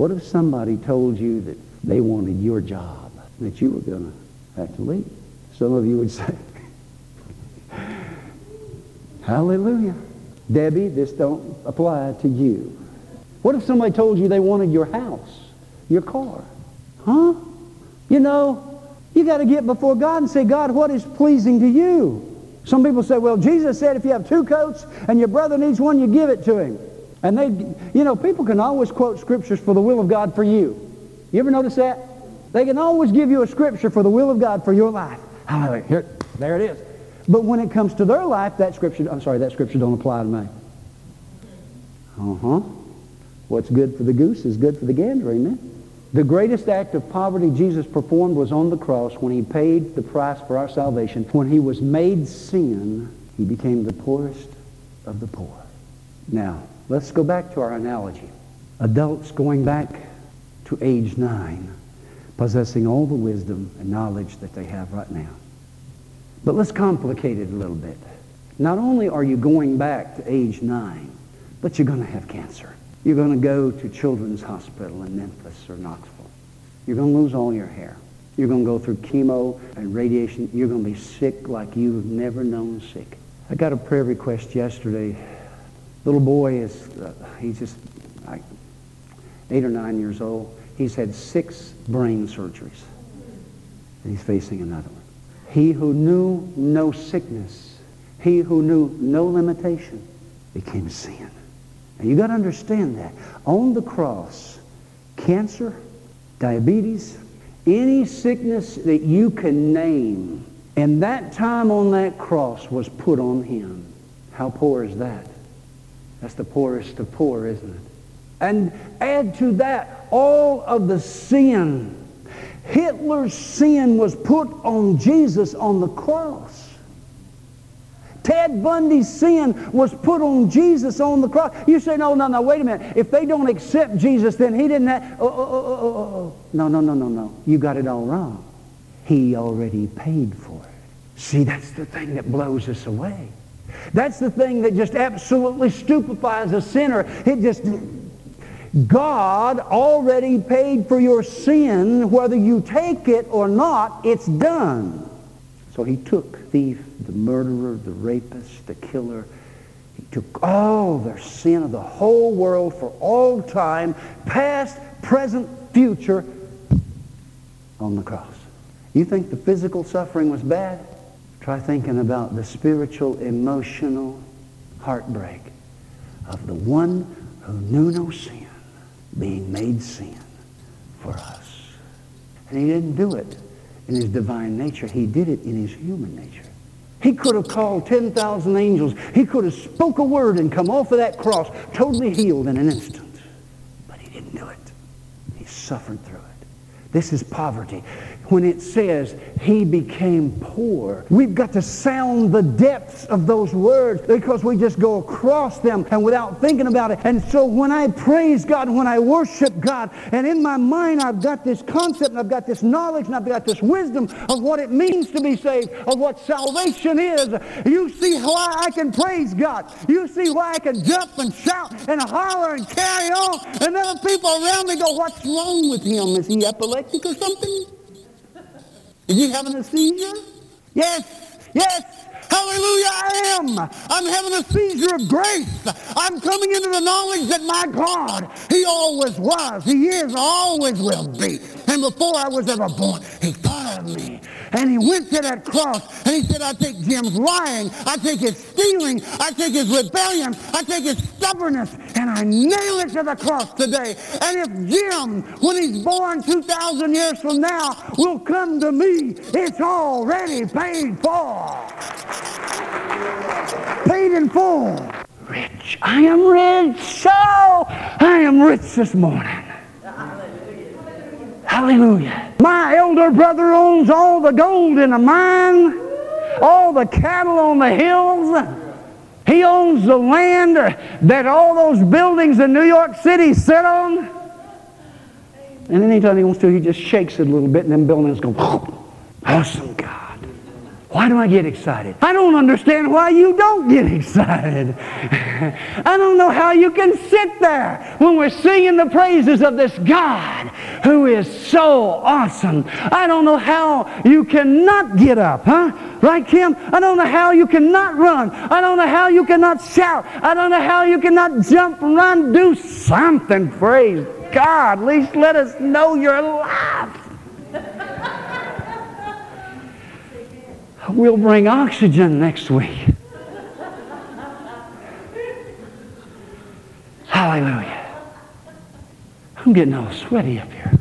What if somebody told you that they wanted your job, that you were going to have to leave? Some of you would say, Hallelujah. Debbie, this don't apply to you. What if somebody told you they wanted your house, your car? Huh? You know, you got to get before God and say, God, what is pleasing to you? Some people say, well, Jesus said if you have two coats and your brother needs one, you give it to him. And they, you know, people can always quote scriptures for the will of God for you. You ever notice that? They can always give you a scripture for the will of God for your life. Hallelujah. Here, there it is. But when it comes to their life, that scripture, I'm sorry, that scripture don't apply to me. Uh-huh. What's good for the goose is good for the gander, amen? The greatest act of poverty Jesus performed was on the cross when he paid the price for our salvation. When he was made sin, he became the poorest of the poor. Now, let's go back to our analogy. Adults going back to age nine, possessing all the wisdom and knowledge that they have right now. But let's complicate it a little bit. Not only are you going back to age nine, but you're going to have cancer. You're going to go to Children's Hospital in Memphis or Knoxville. You're going to lose all your hair. You're going to go through chemo and radiation. You're going to be sick like you've never known sick. I got a prayer request yesterday. Little boy is, uh, he's just like eight or nine years old. He's had six brain surgeries. And he's facing another one. He who knew no sickness, he who knew no limitation, became sin. And you got to understand that. On the cross, cancer, diabetes, any sickness that you can name, and that time on that cross was put on him. How poor is that? That's the poorest of poor, isn't it? And add to that all of the sin. Hitler's sin was put on Jesus on the cross. Ted Bundy's sin was put on Jesus on the cross. You say, no, no, no, wait a minute. If they don't accept Jesus, then he didn't have... Oh, oh, oh, oh, oh. oh. No, no, no, no, no. You got it all wrong. He already paid for it. See, that's the thing that blows us away. That's the thing that just absolutely stupefies a sinner. It just... God already paid for your sin. Whether you take it or not, it's done. So he took thief, the murderer, the rapist, the killer. He took all their sin of the whole world for all time, past, present, future, on the cross. You think the physical suffering was bad? Try thinking about the spiritual, emotional heartbreak of the one who knew no sin being made sin for us. And he didn't do it in his divine nature. He did it in his human nature. He could have called 10,000 angels. He could have spoke a word and come off of that cross totally healed in an instant. But he didn't do it. He suffered through it. This is poverty when it says he became poor. We've got to sound the depths of those words because we just go across them and without thinking about it. And so when I praise God, when I worship God, and in my mind I've got this concept and I've got this knowledge and I've got this wisdom of what it means to be saved, of what salvation is, you see why I can praise God. You see why I can jump and shout and holler and carry on. And other people around me go, what's wrong with him? Is he epileptic or something? Is he having a seizure? Yes, yes. Hallelujah, I am. I'm having a seizure of grace. I'm coming into the knowledge that my God, He always was, He is, always will be. And before I was ever born, He thought of me. And he went to that cross and he said, I take Jim's lying, I take his stealing, I take his rebellion, I take his stubbornness, and I nail it to the cross today. And if Jim, when he's born 2,000 years from now, will come to me, it's already paid for. Paid in full. Rich. I am rich. So I am rich this morning. Hallelujah. My elder brother owns all the gold in the mine, all the cattle on the hills. He owns the land that all those buildings in New York City sit on. And anytime he wants to, he just shakes it a little bit and then buildings go, awesome. Why do I get excited? I don't understand why you don't get excited. I don't know how you can sit there when we're singing the praises of this God who is so awesome. I don't know how you cannot get up, huh? Right, Kim? I don't know how you cannot run. I don't know how you cannot shout. I don't know how you cannot jump, run, do something. Praise God. At least let us know you're alive. We'll bring oxygen next week. Hallelujah. I'm getting all sweaty up here.